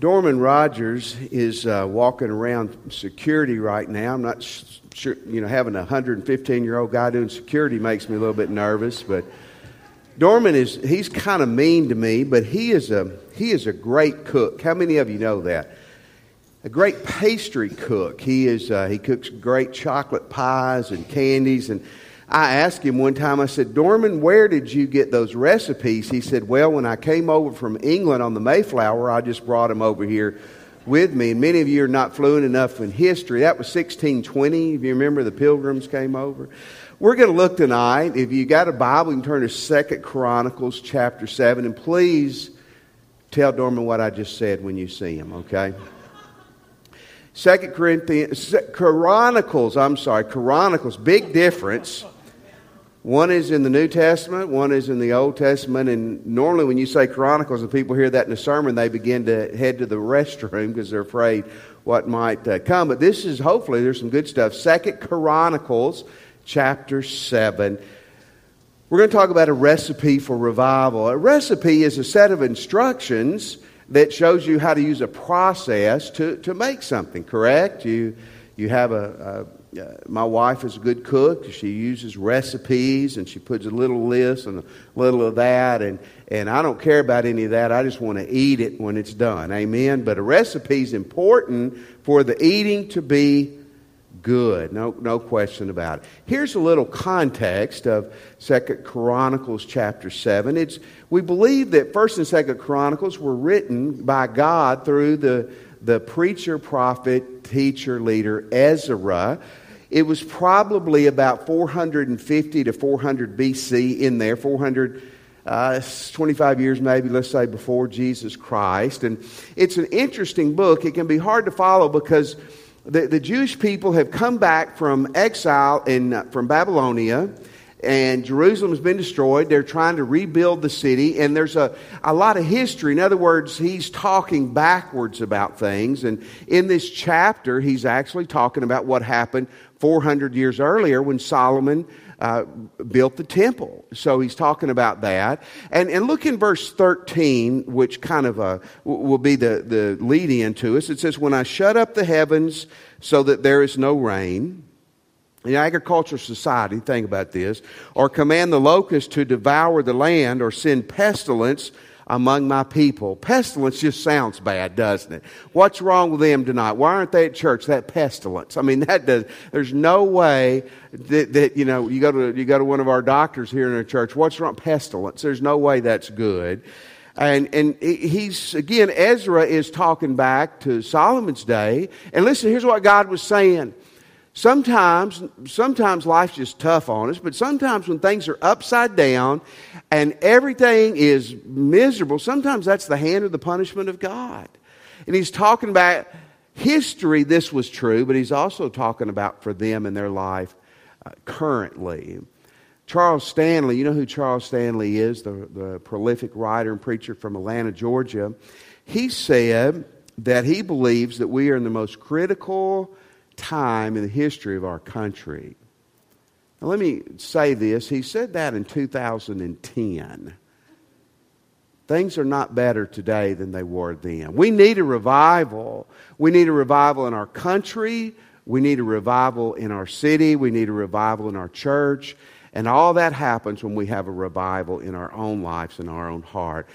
Dorman Rogers is uh, walking around security right now. I'm not sure, you know, having a 115 year old guy doing security makes me a little bit nervous, but Dorman is, he's kind of mean to me, but he is, a, he is a great cook. How many of you know that? A great pastry cook. He, is, uh, he cooks great chocolate pies and candies. And I asked him one time, I said, Dorman, where did you get those recipes? He said, Well, when I came over from England on the Mayflower, I just brought them over here with me. And many of you are not fluent enough in history. That was 1620. If you remember, the pilgrims came over. We're going to look tonight. If you got a Bible, you can turn to Second Chronicles chapter 7. And please tell Dorman what I just said when you see him, okay? Second Corinthians, Chronicles, I'm sorry, Chronicles, big difference. One is in the New Testament, one is in the Old Testament, and normally when you say Chronicles and people hear that in a sermon, they begin to head to the restroom because they're afraid what might uh, come. But this is hopefully there's some good stuff. Second Chronicles chapter 7. We're going to talk about a recipe for revival. A recipe is a set of instructions that shows you how to use a process to, to make something, correct? You, you have a, a my wife is a good cook. She uses recipes and she puts a little this and a little of that. And, and I don't care about any of that. I just want to eat it when it's done. Amen. But a recipe is important for the eating to be good. No, no question about it. Here's a little context of Second Chronicles chapter 7. It's, we believe that First and Second Chronicles were written by God through the, the preacher, prophet, teacher, leader Ezra. It was probably about 450 to 400 BC in there, 400 uh, 25 years maybe, let's say, before Jesus Christ. And it's an interesting book. It can be hard to follow because the, the Jewish people have come back from exile in, uh, from Babylonia, and Jerusalem has been destroyed. They're trying to rebuild the city, and there's a, a lot of history. In other words, he's talking backwards about things. And in this chapter, he's actually talking about what happened 400 years earlier when Solomon uh, built the temple. So he's talking about that. And, and look in verse 13, which kind of uh, will be the, the lead in to us. It says, When I shut up the heavens so that there is no rain, the agricultural society, think about this, or command the locust to devour the land, or send pestilence among my people. Pestilence just sounds bad, doesn't it? What's wrong with them tonight? Why aren't they at church? That pestilence. I mean, that does, there's no way that, that, you know, you go to, you go to one of our doctors here in our church. What's wrong? Pestilence. There's no way that's good. And, and he's, again, Ezra is talking back to Solomon's day. And listen, here's what God was saying. Sometimes, sometimes life's just tough on us, but sometimes when things are upside down and everything is miserable, sometimes that's the hand of the punishment of God. And he's talking about history, this was true, but he's also talking about for them in their life uh, currently. Charles Stanley, you know who Charles Stanley is, the, the prolific writer and preacher from Atlanta, Georgia. He said that he believes that we are in the most critical time in the history of our country. Now, let me say this. He said that in 2010. Things are not better today than they were then. We need a revival. We need a revival in our country. We need a revival in our city. We need a revival in our church. And all that happens when we have a revival in our own lives, in our own heart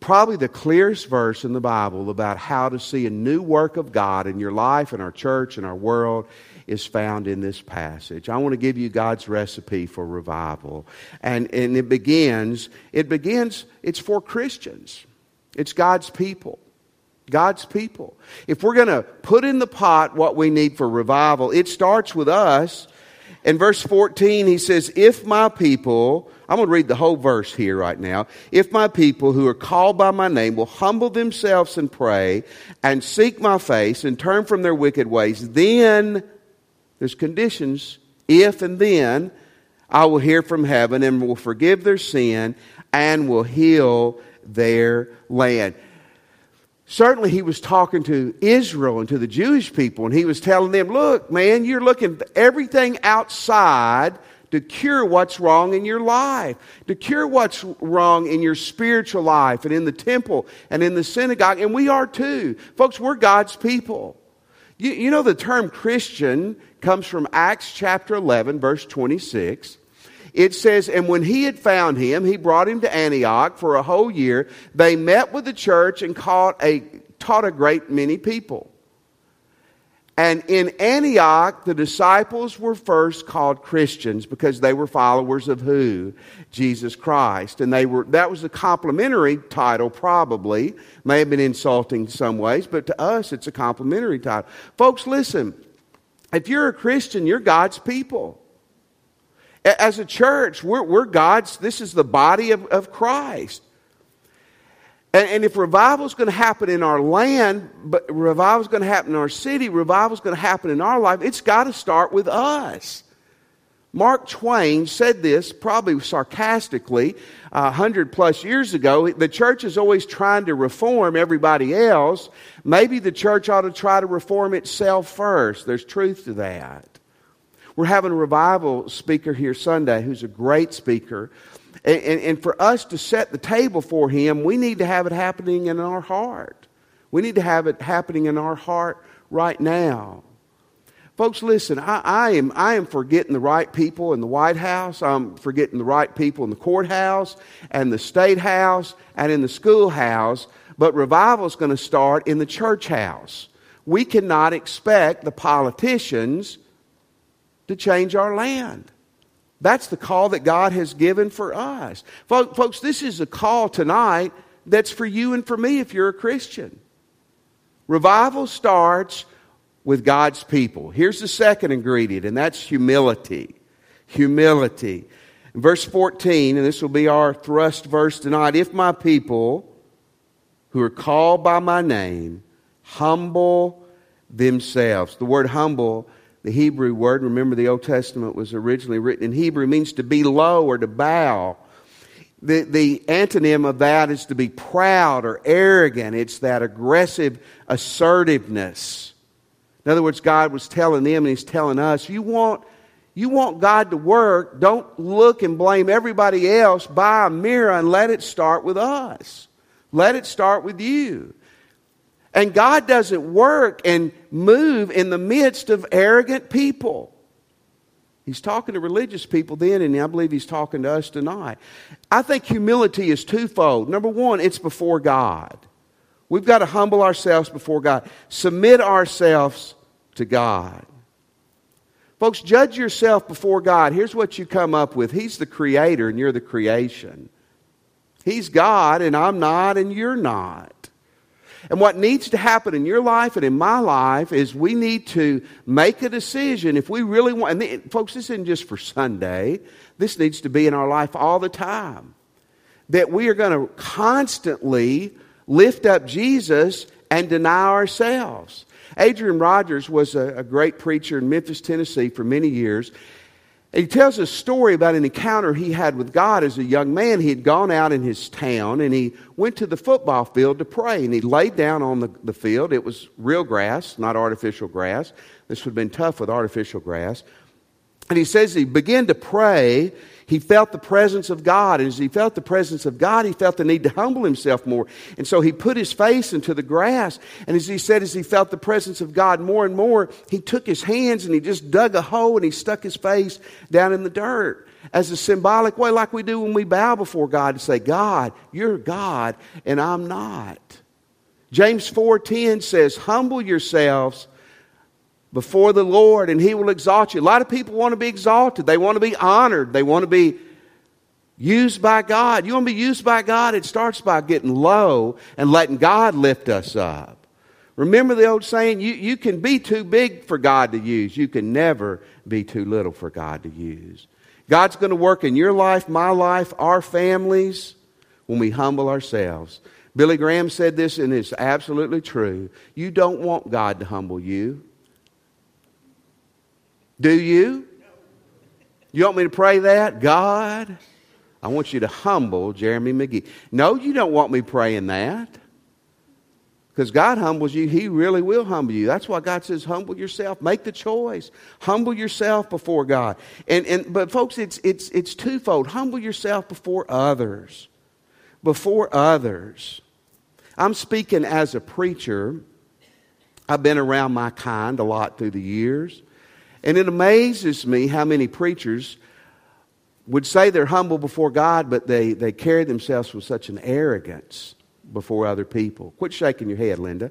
probably the clearest verse in the Bible about how to see a new work of God in your life, in our church, in our world is found in this passage. I want to give you God's recipe for revival. And, and it begins, it begins, it's for Christians. It's God's people. God's people. If we're going to put in the pot what we need for revival, it starts with us. In verse 14, he says, If my people I'm going to read the whole verse here right now. If my people who are called by my name will humble themselves and pray and seek my face and turn from their wicked ways, then there's conditions. If and then I will hear from heaven and will forgive their sin and will heal their land. Certainly, he was talking to Israel and to the Jewish people, and he was telling them, Look, man, you're looking everything outside to cure what's wrong in your life, to cure what's wrong in your spiritual life and in the temple and in the synagogue. And we are too. Folks, we're God's people. You, you know, the term Christian comes from Acts chapter 11, verse 26. It says, And when he had found him, he brought him to Antioch for a whole year. They met with the church and a, taught a great many people. And in Antioch, the disciples were first called Christians because they were followers of who? Jesus Christ. And they were, that was a complimentary title, probably. May have been insulting in some ways, but to us, it's a complimentary title. Folks, listen. If you're a Christian, you're God's people. As a church, we're, we're God's, this is the body of, of Christ. And, and if revival is going to happen in our land, but revival is going to happen in our city, revival is going to happen in our life, it's got to start with us. Mark Twain said this, probably sarcastically, uh, hundred plus years ago. The church is always trying to reform everybody else. Maybe the church ought to try to reform itself first. There's truth to that. We're having a revival speaker here Sunday who's a great speaker. And, and, and, for us to set the table for him, we need to have it happening in our heart. We need to have it happening in our heart right now. Folks, listen, I, I, am, I am forgetting the right people in the White House. I'm forgetting the right people in the courthouse and the state house and in the schoolhouse. But revival is going to start in the church house. We cannot expect the politicians to change our land. That's the call that God has given for us. Folks, this is a call tonight that's for you and for me if you're a Christian. Revival starts with God's people. Here's the second ingredient, and that's humility. Humility. Verse 14, and this will be our thrust verse tonight if my people who are called by my name humble themselves. The word humble the Hebrew word, remember the Old Testament was originally written in Hebrew, means to be low or to bow. The, the antonym of that is to be proud or arrogant. It's that aggressive assertiveness. In other words, God was telling them and He's telling us, you want, you want God to work, don't look and blame everybody else. Buy a mirror and let it start with us. Let it start with you. And God doesn't work and move in the midst of arrogant people. He's talking to religious people then, and I believe he's talking to us tonight. I think humility is twofold. Number one, it's before God. We've got to humble ourselves before God, submit ourselves to God. Folks, judge yourself before God. Here's what you come up with He's the creator, and you're the creation. He's God, and I'm not, and you're not. And what needs to happen in your life and in my life is we need to make a decision if we really want, and folks, this isn't just for Sunday, this needs to be in our life all the time. That we are going to constantly lift up Jesus and deny ourselves. Adrian Rogers was a, a great preacher in Memphis, Tennessee for many years. He tells a story about an encounter he had with God as a young man. He had gone out in his town and he went to the football field to pray. And he laid down on the, the field. It was real grass, not artificial grass. This would have been tough with artificial grass. And he says he began to pray he felt the presence of God. And as he felt the presence of God, he felt the need to humble himself more. And so he put his face into the grass. And as he said, as he felt the presence of God more and more, he took his hands and he just dug a hole and he stuck his face down in the dirt as a symbolic way, like we do when we bow before God to say, God, you're God and I'm not. James 4:10 says, "Humble yourselves before the Lord and He will exalt you. A lot of people want to be exalted. They want to be honored. They want to be used by God. You want to be used by God? It starts by getting low and letting God lift us up. Remember the old saying, you, you can be too big for God to use. You can never be too little for God to use. God's going to work in your life, my life, our families when we humble ourselves. Billy Graham said this, and it's absolutely true. You don't want God to humble you. Do you? You want me to pray that? God, I want you to humble Jeremy McGee. No, you don't want me praying that. Because God humbles you, He really will humble you. That's why God says, humble yourself. Make the choice. Humble yourself before God. And, and, but, folks, it's, it's, it's twofold. Humble yourself before others. Before others. I'm speaking as a preacher. I've been around my kind a lot through the years. And it amazes me how many preachers would say they're humble before God, but they, they carry themselves with such an arrogance before other people. Quit shaking your head, Linda.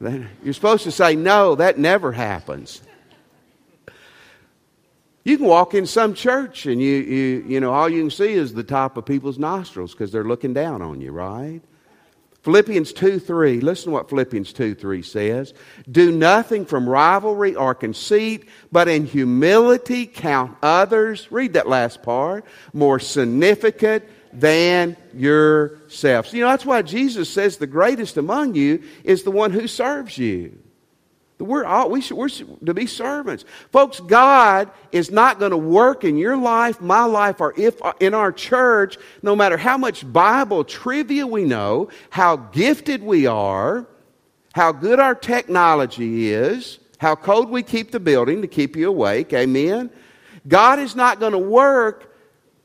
You're supposed to say, no, that never happens. You can walk in some church and you, you, you know, all you can see is the top of people's nostrils because they're looking down on you, right? Philippians 2 3, listen to what Philippians 2 3 says. Do nothing from rivalry or conceit, but in humility count others, read that last part, more significant than yourselves. You know, that's why Jesus says the greatest among you is the one who serves you. We're, all, we should, we're to be servants. Folks, God is not going to work in your life, my life, or if uh, in our church, no matter how much Bible trivia we know, how gifted we are, how good our technology is, how cold we keep the building to keep you awake. Amen. God is not going to work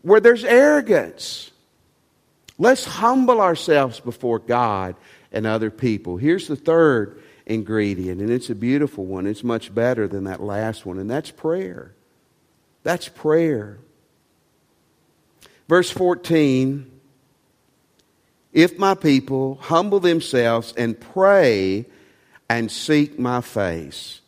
where there's arrogance. Let's humble ourselves before God and other people. Here's the third ingredient, and it's a beautiful one. It's much better than that last one, and that's prayer. That's prayer. Verse 14 If my people humble themselves and pray and seek my face.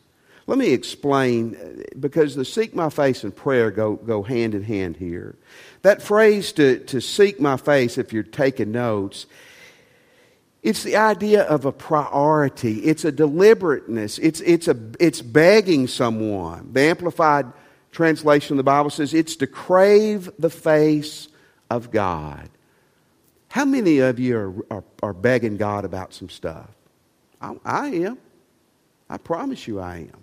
Let me explain, because the seek my face and prayer go, go hand in hand here. That phrase to, to seek my face, if you're taking notes, it's the idea of a priority. It's a deliberateness. It's, it's, a, it's begging someone. The Amplified translation of the Bible says it's to crave the face of God. How many of you are, are, are begging God about some stuff? I, I am. I promise you I am.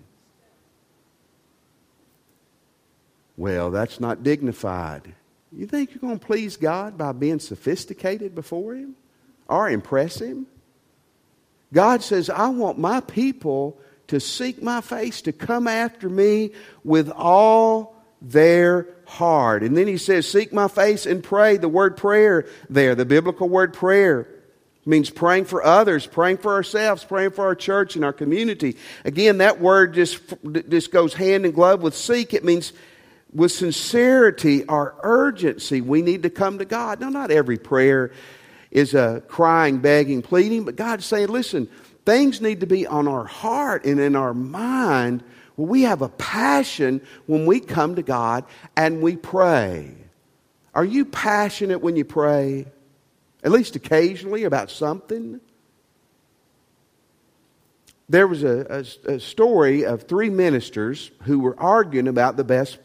Well, that's not dignified. You think you're going to please God by being sophisticated before Him or impress Him? God says, I want my people to seek my face, to come after me with all their heart. And then He says, Seek my face and pray. The word prayer there, the biblical word prayer, means praying for others, praying for ourselves, praying for our church and our community. Again, that word just, just goes hand in glove with seek. It means with sincerity or urgency, we need to come to God. Now, not every prayer is a crying, begging, pleading, but God's saying, listen, things need to be on our heart and in our mind. Well, we have a passion when we come to God and we pray. Are you passionate when you pray? At least occasionally about something? There was a, a, a story of three ministers who were arguing about the best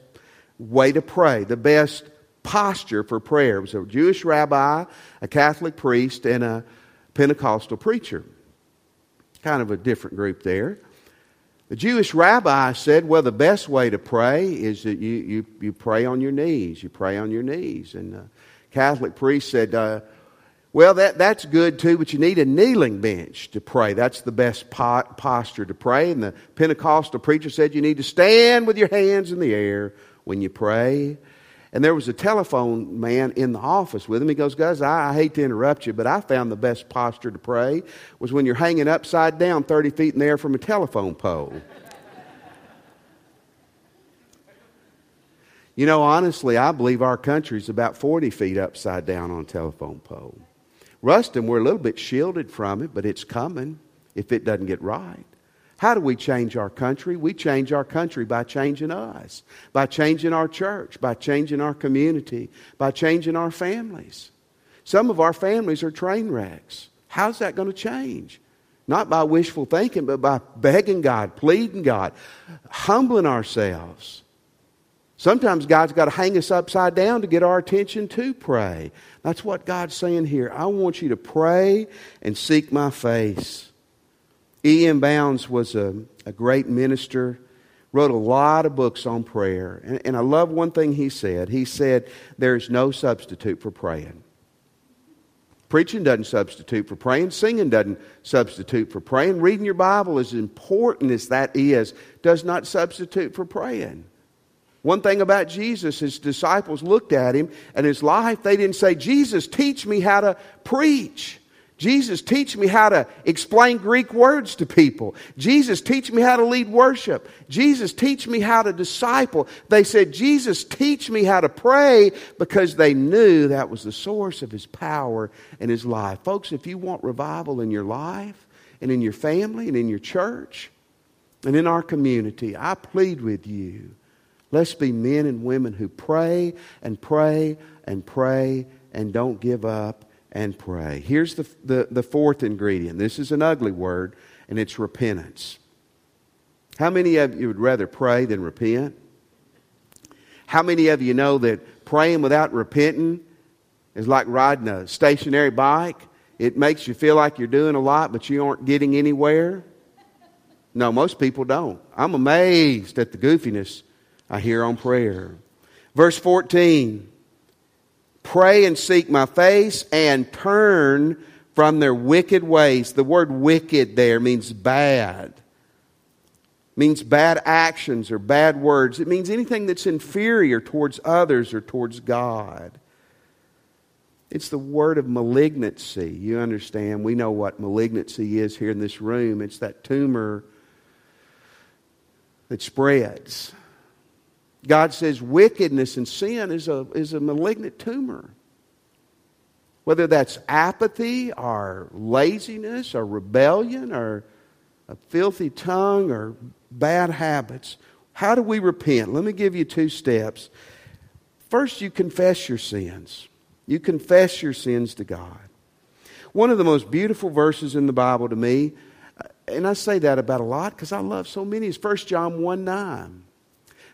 way to pray, the best posture for prayer. It was a Jewish rabbi, a Catholic priest, and a Pentecostal preacher. Kind of a different group there. The Jewish rabbi said, well, the best way to pray is that you, you, you pray on your knees. You pray on your knees. And the Catholic priest said, uh, well, that, that's good too, but you need a kneeling bench to pray. That's the best po- posture to pray. And the Pentecostal preacher said you need to stand with your hands in the air when you pray. And there was a telephone man in the office with him. He goes, Guys, I, I, hate to interrupt you, but I found the best posture to pray was when you're hanging upside down 30 feet in the air from a telephone pole. you know, honestly, I believe our country's about 40 feet upside down on a telephone pole. Ruston, we're a little bit shielded from it, but it's coming if it doesn't get right. How do we change our country? We change our country by changing us, by changing our church, by changing our community, by changing our families. Some of our families are train wrecks. How's that going to change? Not by wishful thinking, but by begging God, pleading God, humbling ourselves. Sometimes God's got to hang us upside down to get our attention to pray. That's what God's saying here. I want you to pray and seek my face. E.M. Bounds was a, a great minister, wrote a lot of books on prayer. And, and I love one thing he said. He said, There's no substitute for praying. Preaching doesn't substitute for praying. Singing doesn't substitute for praying. Reading your Bible, as important as that is, does not substitute for praying. One thing about Jesus, his disciples looked at him and his life, they didn't say, Jesus, teach me how to preach. Jesus, teach me how to explain Greek words to people. Jesus, teach me how to lead worship. Jesus, teach me how to disciple. They said, Jesus, teach me how to pray because they knew that was the source of his power and his life. Folks, if you want revival in your life and in your family and in your church and in our community, I plead with you. Let's be men and women who pray and pray and pray and don't give up and pray. Here's the, the, the fourth ingredient. This is an ugly word, and it's repentance. How many of you would rather pray than repent? How many of you know that praying without repenting is like riding a stationary bike? It makes you feel like you're doing a lot, but you aren't getting anywhere. No, most people don't. I'm amazed at the goofiness I hear on prayer. Verse 14 Pray and seek my face and turn from their wicked ways. The word wicked there means bad. means bad actions or bad words. It means anything that's inferior towards others or towards God. It's the word of malignancy. You understand? We know what malignancy is here in this room. It's that tumor that spreads. God says wickedness and sin is a, is a malignant tumor. Whether that's apathy or laziness or rebellion or a filthy tongue or bad habits. How do we repent? Let me give you two steps. First, you confess your sins. You confess your sins to God. One of the most beautiful verses in the Bible to me, and I say that about a lot because I love so many, is 1 John 1 9.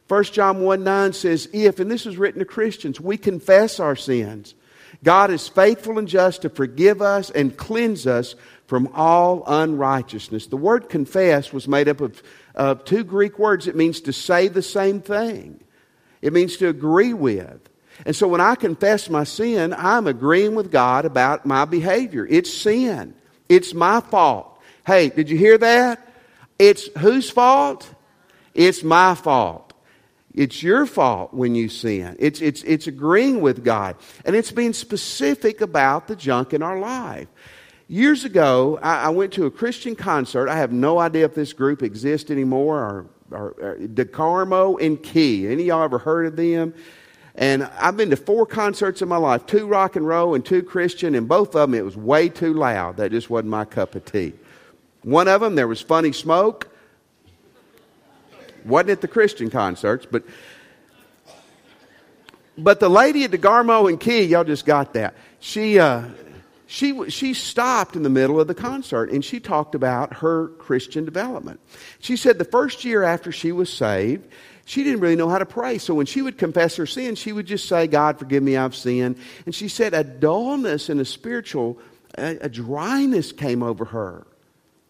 1 John 1 9 says, If, and this is written to Christians, we confess our sins, God is faithful and just to forgive us and cleanse us from all unrighteousness. The word confess was made up of, of two Greek words. It means to say the same thing, it means to agree with. And so when I confess my sin, I'm agreeing with God about my behavior. It's sin, it's my fault. Hey, did you hear that? It's whose fault? It's my fault. It's your fault when you sin. It's, it's, it's agreeing with God. And it's being specific about the junk in our life. Years ago, I, I went to a Christian concert. I have no idea if this group exists anymore or, or, or DeGarmo and Key. Any of y'all ever heard of them? And I've been to four concerts in my life two rock and roll and two Christian, and both of them it was way too loud. That just wasn't my cup of tea. One of them, there was funny smoke. Wasn't at the Christian concerts, but but the lady at DeGarmo and Key, y'all just got that. She uh, she she stopped in the middle of the concert and she talked about her Christian development. She said the first year after she was saved, she didn't really know how to pray. So when she would confess her sin, she would just say, "God, forgive me, I've sinned." And she said a dullness and a spiritual a, a dryness came over her.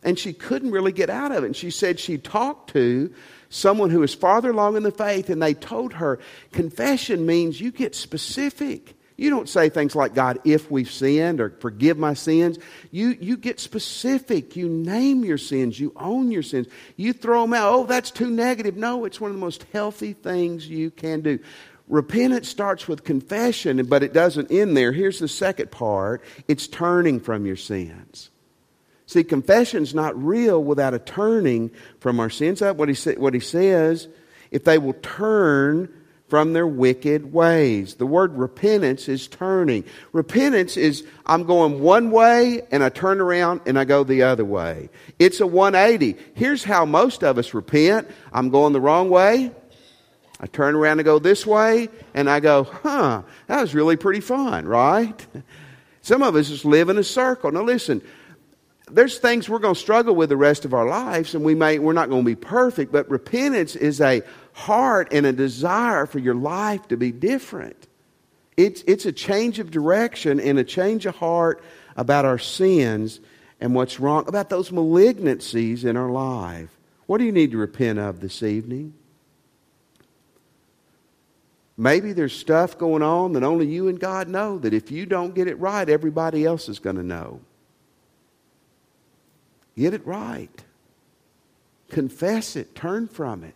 And she couldn't really get out of it. And she said she talked to someone who is farther along in the faith, and they told her confession means you get specific. You don't say things like, God, if we've sinned or forgive my sins. You, you get specific. You name your sins. You own your sins. You throw them out. Oh, that's too negative. No, it's one of the most healthy things you can do. Repentance starts with confession, but it doesn't end there. Here's the second part it's turning from your sins. See, confession's not real without a turning from our sins. That's what he, what he says. If they will turn from their wicked ways. The word repentance is turning. Repentance is I'm going one way and I turn around and I go the other way. It's a 180. Here's how most of us repent. I'm going the wrong way. I turn around and go this way and I go, huh, that was really pretty fun, right? Some of us just live in a circle. Now listen, there's things we're going to struggle with the rest of our lives and we may we're not going to be perfect but repentance is a heart and a desire for your life to be different. It's, it's a change of direction and a change of heart about our sins and what's wrong about those malignancies in our life. What do you need to repent of this evening? Maybe there's stuff going on that only you and God know that if you don't get it right, everybody else is going to know. Get it right. Confess it. Turn from it.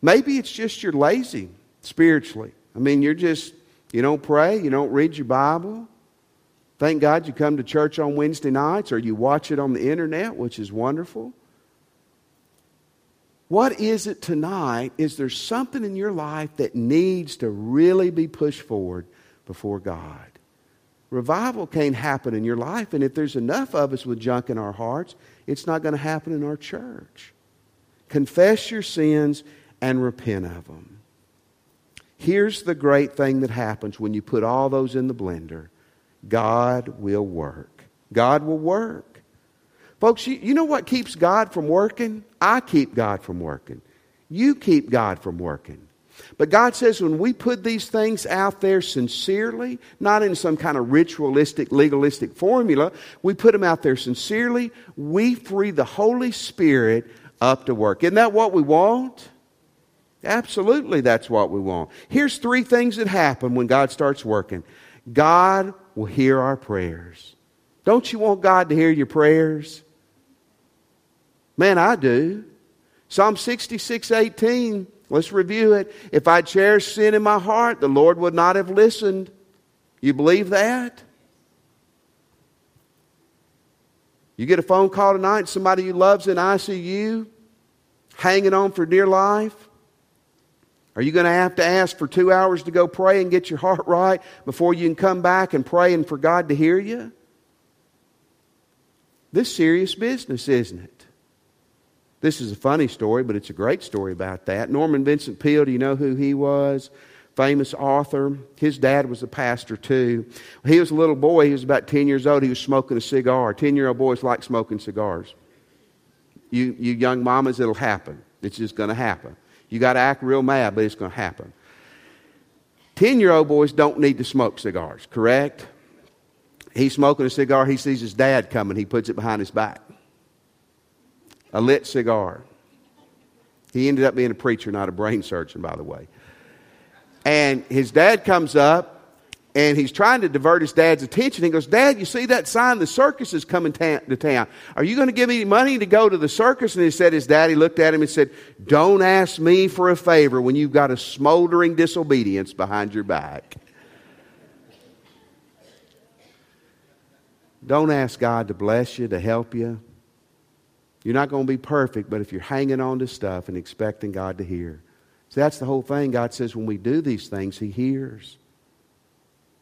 Maybe it's just you're lazy spiritually. I mean, you're just, you don't pray, you don't read your Bible. Thank God you come to church on Wednesday nights or you watch it on the internet, which is wonderful. What is it tonight? Is there something in your life that needs to really be pushed forward before God? Revival can't happen in your life, and if there's enough of us with junk in our hearts, it's not going to happen in our church. Confess your sins and repent of them. Here's the great thing that happens when you put all those in the blender God will work. God will work. Folks, you, you know what keeps God from working? I keep God from working. You keep God from working. But God says when we put these things out there sincerely, not in some kind of ritualistic, legalistic formula, we put them out there sincerely, we free the Holy Spirit up to work. Isn't that what we want? Absolutely, that's what we want. Here's three things that happen when God starts working God will hear our prayers. Don't you want God to hear your prayers? Man, I do. Psalm 66 18, let's review it. If I cherished sin in my heart, the Lord would not have listened. You believe that? You get a phone call tonight, somebody you love's in ICU, hanging on for dear life. Are you going to have to ask for two hours to go pray and get your heart right before you can come back and pray and for God to hear you? This serious business, isn't it? This is a funny story, but it's a great story about that. Norman Vincent Peale, do you know who he was? Famous author. His dad was a pastor too. He was a little boy. He was about 10 years old. He was smoking a cigar. 10 year old boys like smoking cigars. You, you young mamas, it'll happen. It's just going to happen. You got to act real mad, but it's going to happen. 10 year old boys don't need to smoke cigars, correct? He's smoking a cigar. He sees his dad coming. He puts it behind his back a lit cigar. He ended up being a preacher, not a brain surgeon, by the way. And his dad comes up and he's trying to divert his dad's attention. He goes, Dad, you see that sign? The circus is coming ta- to town. Are you going to give me money to go to the circus? And he said, His daddy looked at him and said, Don't ask me for a favor when you've got a smoldering disobedience behind your back. Don't ask God to bless you, to help you. You're not going to be perfect, but if you're hanging on to stuff and expecting God to hear. See, that's the whole thing. God says when we do these things, He hears.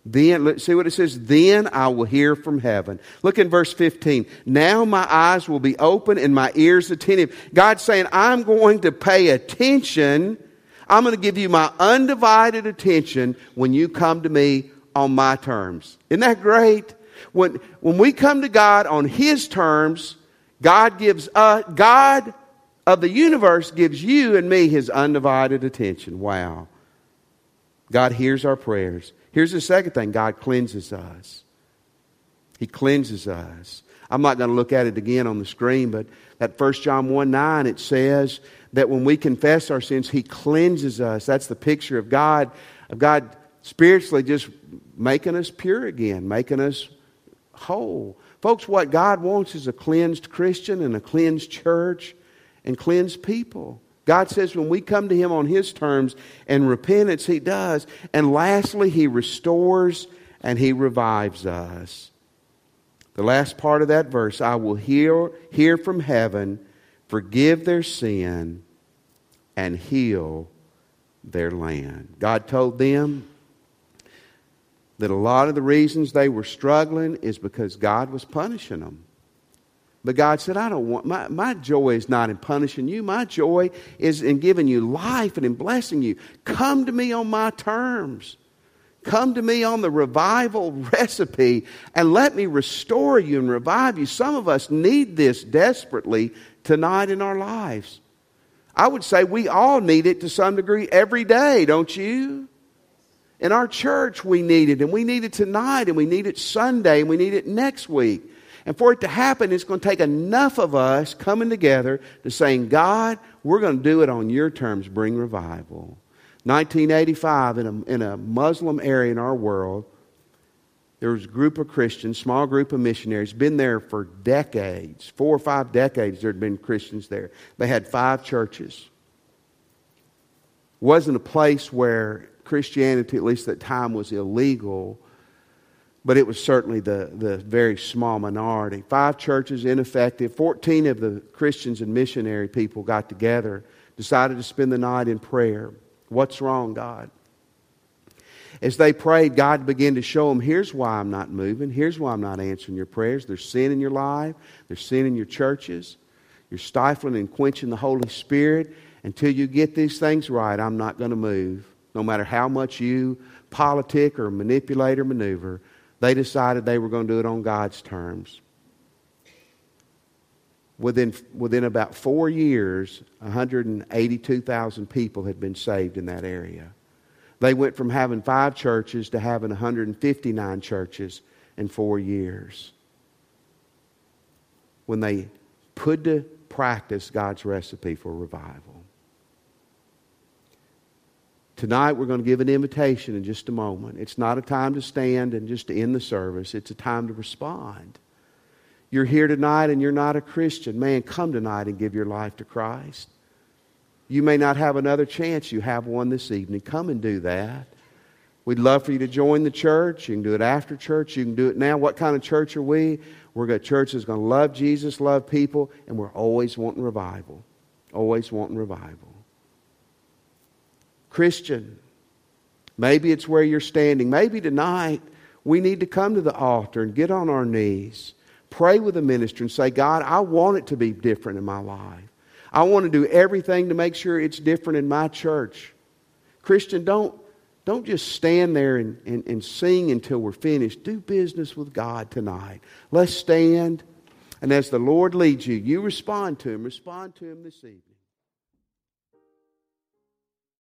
Then, see what it says? Then I will hear from heaven. Look in verse 15. Now my eyes will be open and my ears attentive. God's saying, I'm going to pay attention. I'm going to give you my undivided attention when you come to me on my terms. Isn't that great? When, when we come to God on His terms, God gives uh, God of the universe gives you and me his undivided attention. Wow. God hears our prayers. Here's the second thing God cleanses us. He cleanses us. I'm not going to look at it again on the screen, but that 1 John 1 9, it says that when we confess our sins, He cleanses us. That's the picture of God, of God spiritually just making us pure again, making us whole. Folks, what God wants is a cleansed Christian and a cleansed church and cleansed people. God says when we come to Him on His terms and repentance, He does. And lastly, He restores and He revives us. The last part of that verse I will hear, hear from heaven, forgive their sin, and heal their land. God told them, that a lot of the reasons they were struggling is because God was punishing them. But God said, I don't want, my, my joy is not in punishing you. My joy is in giving you life and in blessing you. Come to me on my terms. Come to me on the revival recipe and let me restore you and revive you. Some of us need this desperately tonight in our lives. I would say we all need it to some degree every day, don't you? In our church, we need it, and we need it tonight, and we need it Sunday, and we need it next week. And for it to happen, it's going to take enough of us coming together to saying, God, we're going to do it on your terms, bring revival. 1985, in a, in a Muslim area in our world, there was a group of Christians, small group of missionaries, been there for decades, four or five decades. There had been Christians there. They had five churches. wasn't a place where Christianity, at least at that time, was illegal, but it was certainly the, the very small minority. Five churches, ineffective. 14 of the Christians and missionary people got together, decided to spend the night in prayer. What's wrong, God? As they prayed, God began to show them here's why I'm not moving. Here's why I'm not answering your prayers. There's sin in your life, there's sin in your churches. You're stifling and quenching the Holy Spirit. Until you get these things right, I'm not going to move. No matter how much you politic or manipulate or maneuver, they decided they were going to do it on God's terms. Within, within about four years, 182,000 people had been saved in that area. They went from having five churches to having 159 churches in four years. When they put to practice God's recipe for revival. Tonight, we're going to give an invitation in just a moment. It's not a time to stand and just to end the service, it's a time to respond. You're here tonight and you're not a Christian. Man, come tonight and give your life to Christ. You may not have another chance. You have one this evening. Come and do that. We'd love for you to join the church. You can do it after church. You can do it now. What kind of church are we? We're a church that's going to love Jesus, love people, and we're always wanting revival. Always wanting revival. Christian, maybe it's where you're standing. Maybe tonight we need to come to the altar and get on our knees, pray with the minister, and say, God, I want it to be different in my life. I want to do everything to make sure it's different in my church. Christian, don't, don't just stand there and, and, and sing until we're finished. Do business with God tonight. Let's stand. And as the Lord leads you, you respond to Him. Respond to Him this evening.